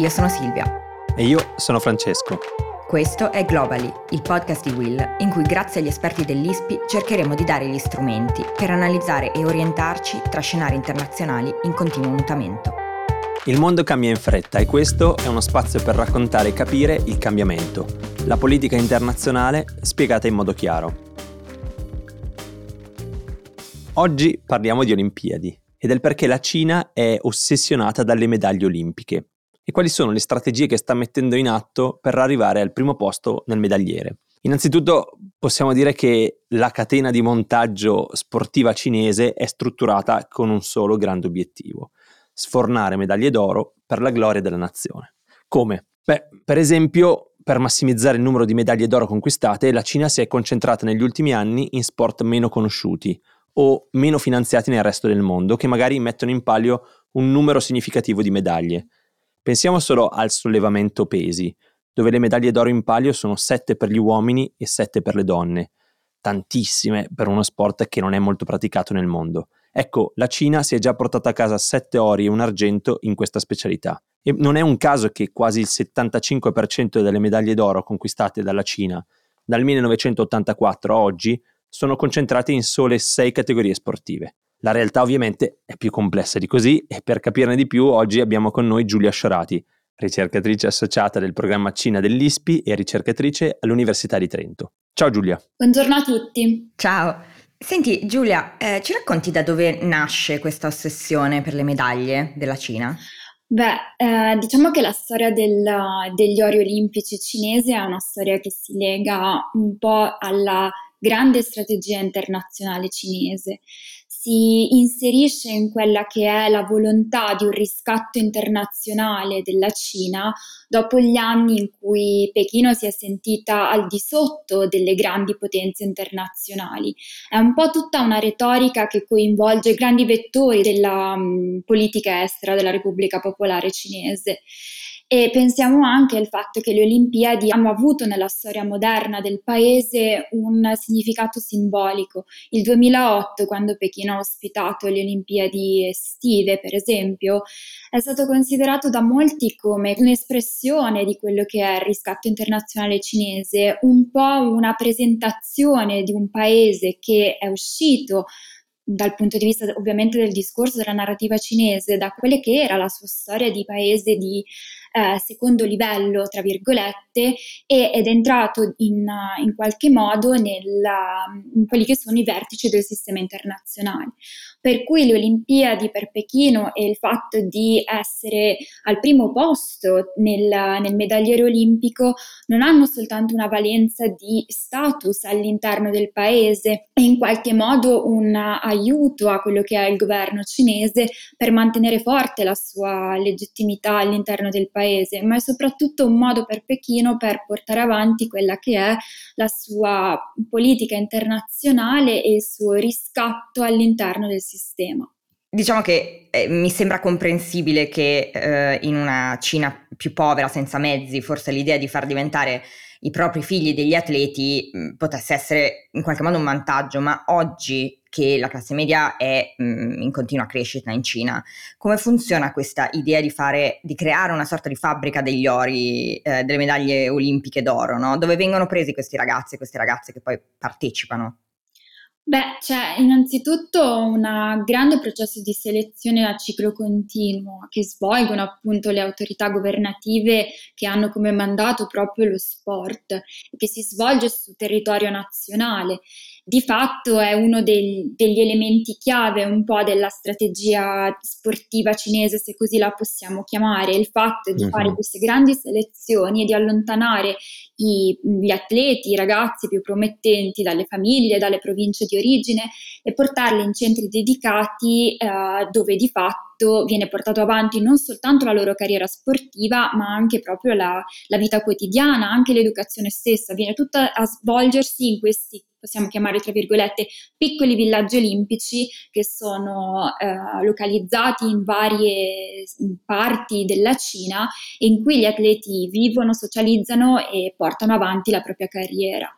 io sono Silvia. E io sono Francesco. Questo è Globally, il podcast di Will, in cui grazie agli esperti dell'ISPI cercheremo di dare gli strumenti per analizzare e orientarci tra scenari internazionali in continuo mutamento. Il mondo cambia in fretta e questo è uno spazio per raccontare e capire il cambiamento, la politica internazionale spiegata in modo chiaro. Oggi parliamo di Olimpiadi e del perché la Cina è ossessionata dalle medaglie olimpiche e quali sono le strategie che sta mettendo in atto per arrivare al primo posto nel medagliere. Innanzitutto possiamo dire che la catena di montaggio sportiva cinese è strutturata con un solo grande obiettivo, sfornare medaglie d'oro per la gloria della nazione. Come? Beh, per esempio, per massimizzare il numero di medaglie d'oro conquistate, la Cina si è concentrata negli ultimi anni in sport meno conosciuti o meno finanziati nel resto del mondo, che magari mettono in palio un numero significativo di medaglie. Pensiamo solo al sollevamento pesi, dove le medaglie d'oro in palio sono 7 per gli uomini e 7 per le donne, tantissime per uno sport che non è molto praticato nel mondo. Ecco, la Cina si è già portata a casa 7 ori e un argento in questa specialità. E non è un caso che quasi il 75% delle medaglie d'oro conquistate dalla Cina dal 1984 a oggi sono concentrate in sole 6 categorie sportive. La realtà ovviamente è più complessa di così e per capirne di più oggi abbiamo con noi Giulia Sciorati, ricercatrice associata del programma Cina dell'ISPI e ricercatrice all'Università di Trento. Ciao Giulia. Buongiorno a tutti. Ciao. Senti Giulia, eh, ci racconti da dove nasce questa ossessione per le medaglie della Cina? Beh, eh, diciamo che la storia del, degli ori olimpici cinesi è una storia che si lega un po' alla grande strategia internazionale cinese si inserisce in quella che è la volontà di un riscatto internazionale della Cina dopo gli anni in cui Pechino si è sentita al di sotto delle grandi potenze internazionali. È un po' tutta una retorica che coinvolge grandi vettori della um, politica estera della Repubblica Popolare Cinese. E pensiamo anche al fatto che le Olimpiadi hanno avuto nella storia moderna del paese un significato simbolico. Il 2008, quando Pechino ha ospitato le Olimpiadi estive, per esempio, è stato considerato da molti come un'espressione di quello che è il riscatto internazionale cinese, un po' una presentazione di un paese che è uscito dal punto di vista ovviamente del discorso della narrativa cinese, da quelle che era la sua storia di paese di eh, secondo livello, tra virgolette, e, ed è entrato in, in qualche modo nella, in quelli che sono i vertici del sistema internazionale. Per cui le Olimpiadi per Pechino e il fatto di essere al primo posto nel, nel medagliere olimpico non hanno soltanto una valenza di status all'interno del paese e in qualche modo un aiuto a quello che è il governo cinese per mantenere forte la sua legittimità all'interno del paese paese, ma è soprattutto un modo per Pechino per portare avanti quella che è la sua politica internazionale e il suo riscatto all'interno del sistema. Diciamo che eh, mi sembra comprensibile che eh, in una Cina più povera, senza mezzi, forse l'idea di far diventare i propri figli degli atleti mh, potesse essere in qualche modo un vantaggio, ma oggi che la classe media è mh, in continua crescita in Cina, come funziona questa idea di fare, di creare una sorta di fabbrica degli ori, eh, delle medaglie olimpiche d'oro, no? dove vengono presi questi ragazzi e queste ragazze che poi partecipano? Beh, c'è innanzitutto un grande processo di selezione a ciclo continuo che svolgono appunto le autorità governative che hanno come mandato proprio lo sport che si svolge su territorio nazionale di fatto è uno del, degli elementi chiave un po' della strategia sportiva cinese, se così la possiamo chiamare, il fatto di uh-huh. fare queste grandi selezioni e di allontanare i, gli atleti, i ragazzi più promettenti dalle famiglie, dalle province di origine e portarli in centri dedicati eh, dove di fatto viene portato avanti non soltanto la loro carriera sportiva, ma anche proprio la, la vita quotidiana, anche l'educazione stessa, viene tutta a svolgersi in questi possiamo chiamare tra virgolette piccoli villaggi olimpici che sono eh, localizzati in varie parti della Cina in cui gli atleti vivono, socializzano e portano avanti la propria carriera.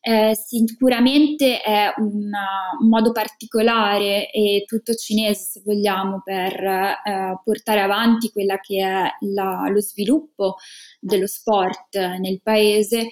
Eh, sicuramente è una, un modo particolare e tutto cinese, se vogliamo, per eh, portare avanti quella che è la, lo sviluppo dello sport nel paese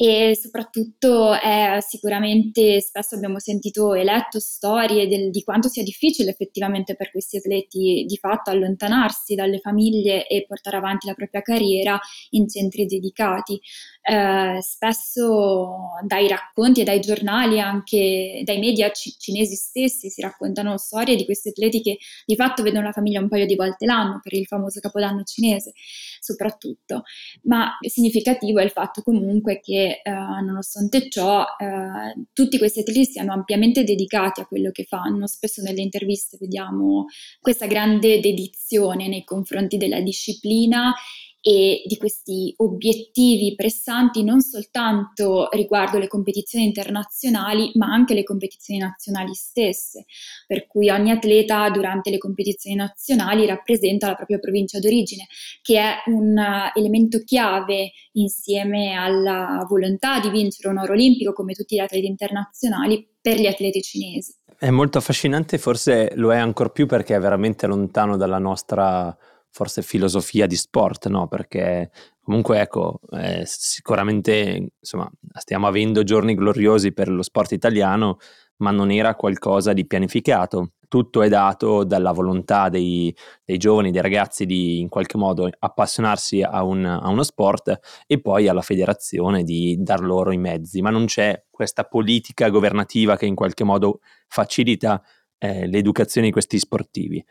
e soprattutto è sicuramente spesso abbiamo sentito e letto storie del, di quanto sia difficile effettivamente per questi atleti di fatto allontanarsi dalle famiglie e portare avanti la propria carriera in centri dedicati. Eh, spesso dai racconti e dai giornali, anche dai media c- cinesi stessi, si raccontano storie di questi atleti che di fatto vedono la famiglia un paio di volte l'anno per il famoso capodanno cinese, soprattutto. Ma significativo è il fatto comunque che eh, nonostante ciò eh, tutti questi atleti siano ampiamente dedicati a quello che fanno. Spesso nelle interviste vediamo questa grande dedizione nei confronti della disciplina e di questi obiettivi pressanti non soltanto riguardo le competizioni internazionali, ma anche le competizioni nazionali stesse, per cui ogni atleta durante le competizioni nazionali rappresenta la propria provincia d'origine, che è un elemento chiave insieme alla volontà di vincere un oro olimpico come tutti gli atleti internazionali per gli atleti cinesi. È molto affascinante, forse lo è ancora più perché è veramente lontano dalla nostra forse filosofia di sport, no? Perché comunque ecco, eh, sicuramente insomma, stiamo avendo giorni gloriosi per lo sport italiano, ma non era qualcosa di pianificato. Tutto è dato dalla volontà dei, dei giovani, dei ragazzi di in qualche modo appassionarsi a, un, a uno sport e poi alla federazione di dar loro i mezzi, ma non c'è questa politica governativa che in qualche modo facilita eh, l'educazione di questi sportivi.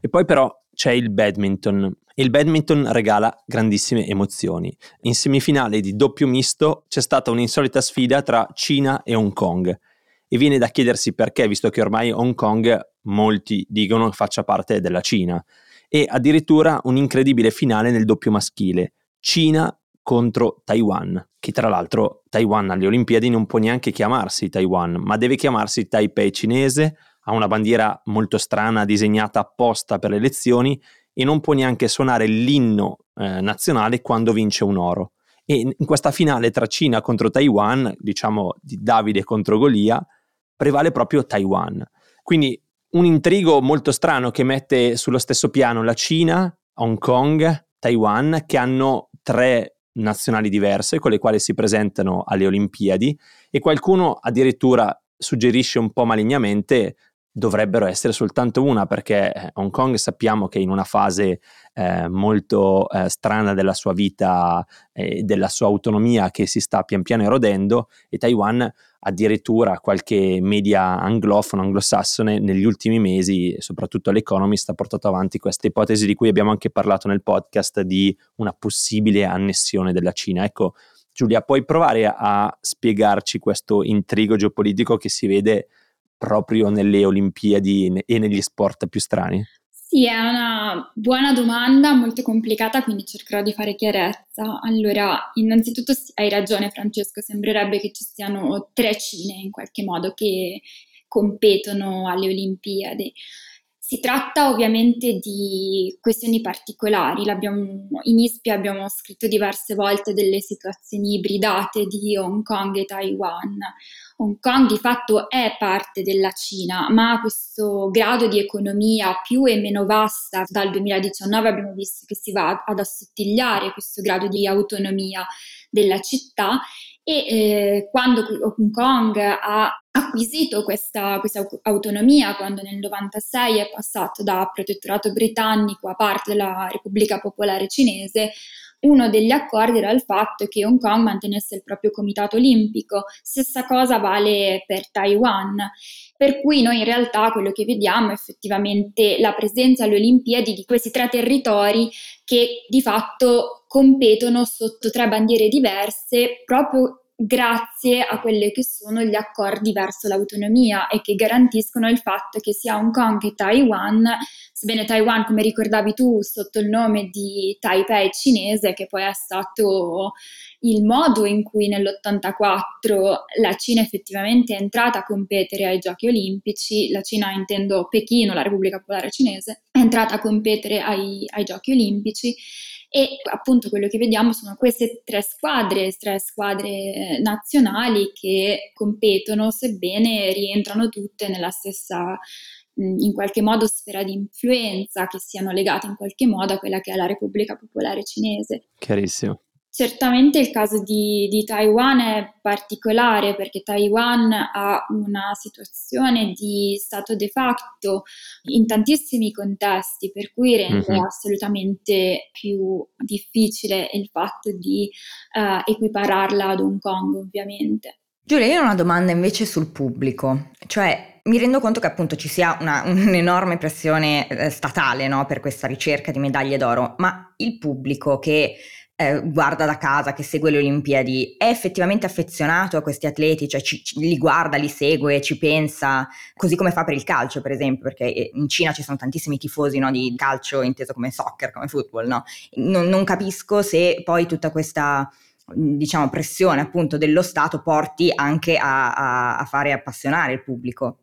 E poi però c'è il badminton. Il badminton regala grandissime emozioni. In semifinale di doppio misto c'è stata un'insolita sfida tra Cina e Hong Kong. E viene da chiedersi perché, visto che ormai Hong Kong molti dicono faccia parte della Cina. E addirittura un'incredibile finale nel doppio maschile. Cina contro Taiwan, che tra l'altro Taiwan alle Olimpiadi non può neanche chiamarsi Taiwan, ma deve chiamarsi Taipei cinese ha una bandiera molto strana disegnata apposta per le elezioni e non può neanche suonare l'inno eh, nazionale quando vince un oro. E in questa finale tra Cina contro Taiwan, diciamo di Davide contro Golia, prevale proprio Taiwan. Quindi un intrigo molto strano che mette sullo stesso piano la Cina, Hong Kong, Taiwan, che hanno tre nazionali diverse con le quali si presentano alle Olimpiadi e qualcuno addirittura suggerisce un po' malignamente dovrebbero essere soltanto una perché eh, Hong Kong sappiamo che è in una fase eh, molto eh, strana della sua vita e della sua autonomia che si sta pian piano erodendo e Taiwan addirittura qualche media anglofono, anglosassone negli ultimi mesi, soprattutto l'Economist ha portato avanti questa ipotesi di cui abbiamo anche parlato nel podcast di una possibile annessione della Cina. Ecco, Giulia, puoi provare a spiegarci questo intrigo geopolitico che si vede proprio nelle Olimpiadi e negli sport più strani? Sì, è una buona domanda, molto complicata, quindi cercherò di fare chiarezza. Allora, innanzitutto hai ragione Francesco, sembrerebbe che ci siano tre Cine in qualche modo che competono alle Olimpiadi. Si tratta ovviamente di questioni particolari, in ISPI abbiamo scritto diverse volte delle situazioni ibridate di Hong Kong e Taiwan. Hong Kong di fatto è parte della Cina, ma ha questo grado di economia più e meno vasta. Dal 2019 abbiamo visto che si va ad assottigliare questo grado di autonomia della città e eh, quando Hong Kong ha acquisito questa, questa, autonomia, quando nel 96 è passato da protettorato britannico a parte della Repubblica Popolare Cinese, uno degli accordi era il fatto che Hong Kong mantenesse il proprio comitato olimpico, stessa cosa vale per Taiwan, per cui noi in realtà quello che vediamo è effettivamente la presenza alle Olimpiadi di questi tre territori che di fatto competono sotto tre bandiere diverse proprio grazie a quelli che sono gli accordi verso l'autonomia e che garantiscono il fatto che sia Hong Kong che Taiwan, sebbene Taiwan, come ricordavi tu, sotto il nome di Taipei cinese, che poi è stato il modo in cui nell'84 la Cina effettivamente è entrata a competere ai Giochi Olimpici, la Cina intendo Pechino, la Repubblica Popolare Cinese, è entrata a competere ai, ai Giochi Olimpici e appunto quello che vediamo sono queste tre squadre, tre squadre eh, nazionali che competono, sebbene rientrano tutte nella stessa in qualche modo sfera di influenza, che siano legate in qualche modo a quella che è la Repubblica Popolare Cinese. Chiarissimo. Certamente il caso di, di, Taiwan è particolare perché Taiwan ha una situazione di stato de facto in tantissimi contesti, per cui rende mm-hmm. assolutamente più difficile il fatto di uh, equipararla ad Hong Kong, ovviamente. Giulia, io ho una domanda invece sul pubblico, cioè mi rendo conto che appunto ci sia una, un'enorme pressione eh, statale no, per questa ricerca di medaglie d'oro, ma il pubblico che eh, guarda da casa, che segue le Olimpiadi, è effettivamente affezionato a questi atleti, cioè ci, ci, li guarda, li segue, ci pensa, così come fa per il calcio, per esempio, perché eh, in Cina ci sono tantissimi tifosi no, di calcio inteso come soccer, come football, no? non, non capisco se poi tutta questa diciamo pressione appunto dello Stato porti anche a, a, a fare appassionare il pubblico.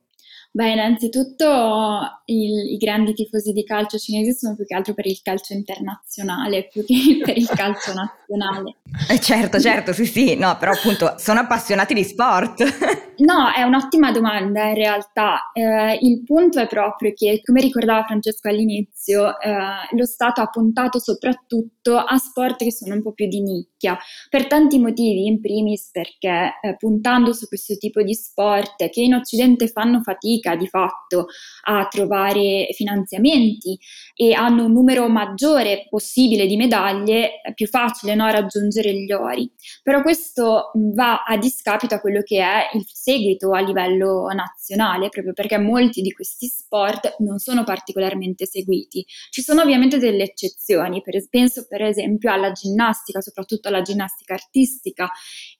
Beh, innanzitutto il, i grandi tifosi di calcio cinesi sono più che altro per il calcio internazionale, più che per il calcio nazionale. Eh certo, certo, sì, sì, no, però appunto sono appassionati di sport. no, è un'ottima domanda in realtà. Eh, il punto è proprio che, come ricordava Francesco all'inizio, eh, lo Stato ha puntato soprattutto a sport che sono un po' più di nicchia, per tanti motivi, in primis perché eh, puntando su questo tipo di sport che in Occidente fanno fatica, di fatto a trovare finanziamenti e hanno un numero maggiore possibile di medaglie, è più facile no, raggiungere gli ori. Però questo va a discapito a quello che è il seguito a livello nazionale, proprio perché molti di questi sport non sono particolarmente seguiti. Ci sono ovviamente delle eccezioni, per, penso per esempio alla ginnastica, soprattutto alla ginnastica artistica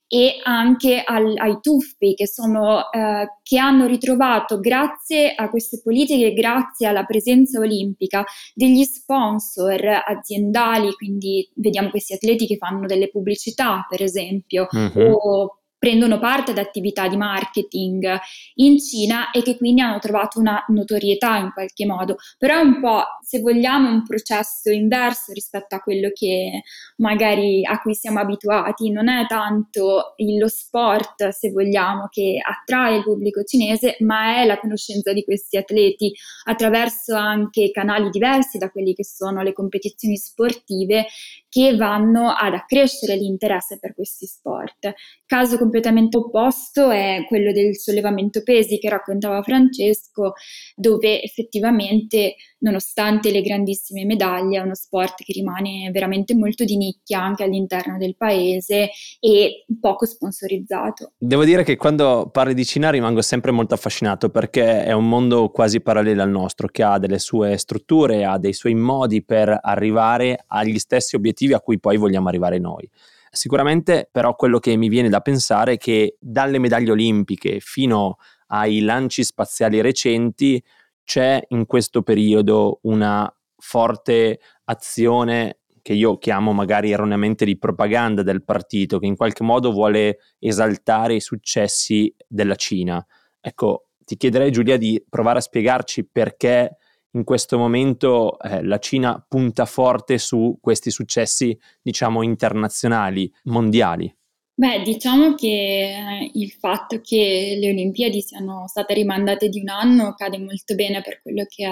e anche al, ai tuffi che, sono, eh, che hanno ritrovato grazie a queste politiche, grazie alla presenza olimpica degli sponsor aziendali, quindi vediamo questi atleti che fanno delle pubblicità per esempio mm-hmm. o prendono parte ad attività di marketing in Cina e che quindi hanno trovato una notorietà in qualche modo. Però è un po', se vogliamo, un processo inverso rispetto a quello che magari a cui siamo abituati. Non è tanto lo sport, se vogliamo, che attrae il pubblico cinese, ma è la conoscenza di questi atleti attraverso anche canali diversi da quelli che sono le competizioni sportive che vanno ad accrescere l'interesse per questi sport. Caso completamente opposto è quello del sollevamento pesi che raccontava Francesco, dove effettivamente, nonostante le grandissime medaglie, è uno sport che rimane veramente molto di nicchia anche all'interno del paese e poco sponsorizzato. Devo dire che quando parli di Cina rimango sempre molto affascinato perché è un mondo quasi parallelo al nostro, che ha delle sue strutture, ha dei suoi modi per arrivare agli stessi obiettivi obiettivi a cui poi vogliamo arrivare noi. Sicuramente però quello che mi viene da pensare è che dalle medaglie olimpiche fino ai lanci spaziali recenti c'è in questo periodo una forte azione che io chiamo magari erroneamente di propaganda del partito, che in qualche modo vuole esaltare i successi della Cina. Ecco, ti chiederei Giulia di provare a spiegarci perché in questo momento eh, la Cina punta forte su questi successi, diciamo, internazionali, mondiali? Beh, diciamo che eh, il fatto che le Olimpiadi siano state rimandate di un anno cade molto bene per quello che è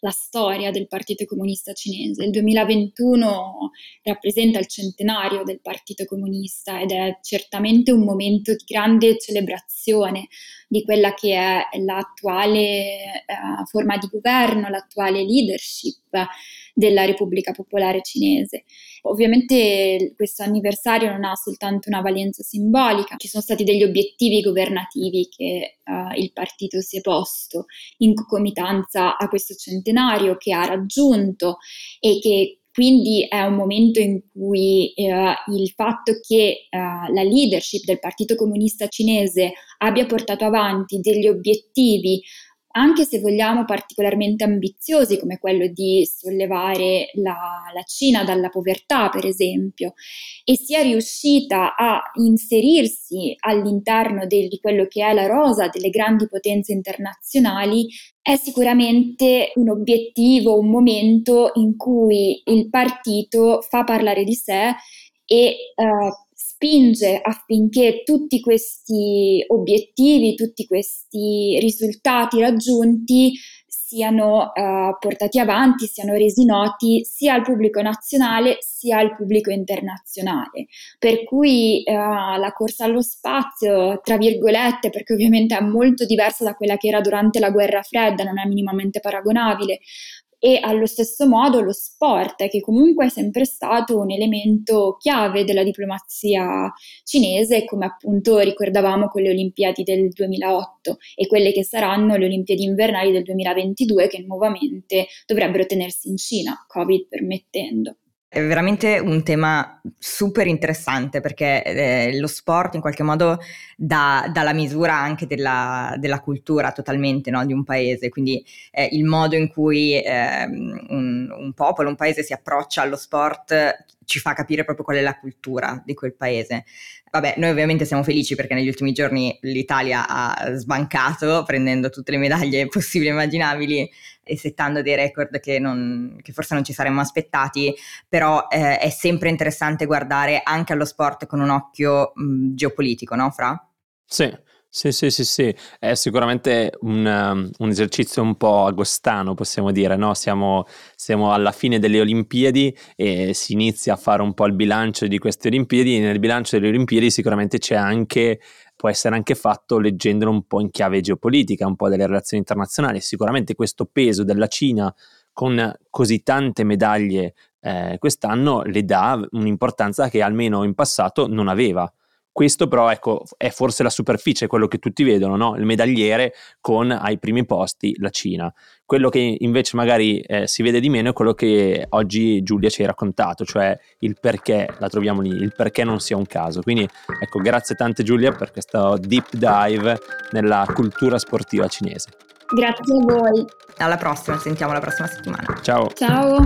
la storia del Partito Comunista Cinese. Il 2021 rappresenta il centenario del Partito Comunista ed è certamente un momento di grande celebrazione di quella che è l'attuale eh, forma di governo, l'attuale leadership della Repubblica Popolare Cinese. Ovviamente questo anniversario non ha soltanto una valenza simbolica, ci sono stati degli obiettivi governativi che uh, il partito si è posto in concomitanza a questo centenario che ha raggiunto e che quindi è un momento in cui eh, il fatto che eh, la leadership del Partito Comunista Cinese abbia portato avanti degli obiettivi anche se vogliamo particolarmente ambiziosi come quello di sollevare la, la, Cina dalla povertà, per esempio, e sia riuscita a inserirsi all'interno del, di quello che è la rosa delle grandi potenze internazionali, è sicuramente un obiettivo, un momento in cui il partito fa parlare di sé e uh, spinge affinché tutti questi obiettivi, tutti questi risultati raggiunti siano uh, portati avanti, siano resi noti sia al pubblico nazionale sia al pubblico internazionale. Per cui uh, la corsa allo spazio, tra virgolette, perché ovviamente è molto diversa da quella che era durante la guerra fredda, non è minimamente paragonabile, e allo stesso modo lo sport, che comunque è sempre stato un elemento chiave della diplomazia cinese, come appunto ricordavamo con le Olimpiadi del 2008 e quelle che saranno le Olimpiadi invernali del 2022 che nuovamente dovrebbero tenersi in Cina, Covid permettendo. È veramente un tema super interessante perché eh, lo sport in qualche modo dà, dà la misura anche della, della cultura totalmente no, di un paese, quindi eh, il modo in cui eh, un, un, popolo, un paese si approccia allo sport ci fa capire proprio qual è la cultura di quel paese. Vabbè, noi ovviamente siamo felici perché negli ultimi giorni l'Italia ha sbancato prendendo tutte le medaglie possibili e immaginabili e settando dei record che, non, che forse non ci saremmo aspettati, però eh, è sempre interessante guardare anche allo sport con un occhio mh, geopolitico, no Fra? Sì, sì, sì, sì, sì, è sicuramente un, um, un, esercizio un po' agostano, possiamo dire, no? Siamo, siamo, alla fine delle Olimpiadi e si inizia a fare un po' il bilancio di queste Olimpiadi e nel bilancio delle Olimpiadi sicuramente c'è anche, può essere anche fatto leggendolo un po' in chiave geopolitica, un po' delle relazioni internazionali. Sicuramente questo peso della Cina con così tante medaglie eh, quest'anno le dà un'importanza che almeno in passato non aveva. Questo però ecco, è forse la superficie, quello che tutti vedono, no? il medagliere con ai primi posti la Cina. Quello che invece magari eh, si vede di meno è quello che oggi Giulia ci ha raccontato, cioè il perché, la troviamo lì, il perché non sia un caso. Quindi ecco, grazie tante Giulia per questo deep dive nella cultura sportiva cinese. Grazie a voi. Alla prossima, sentiamo la prossima settimana. Ciao. Ciao.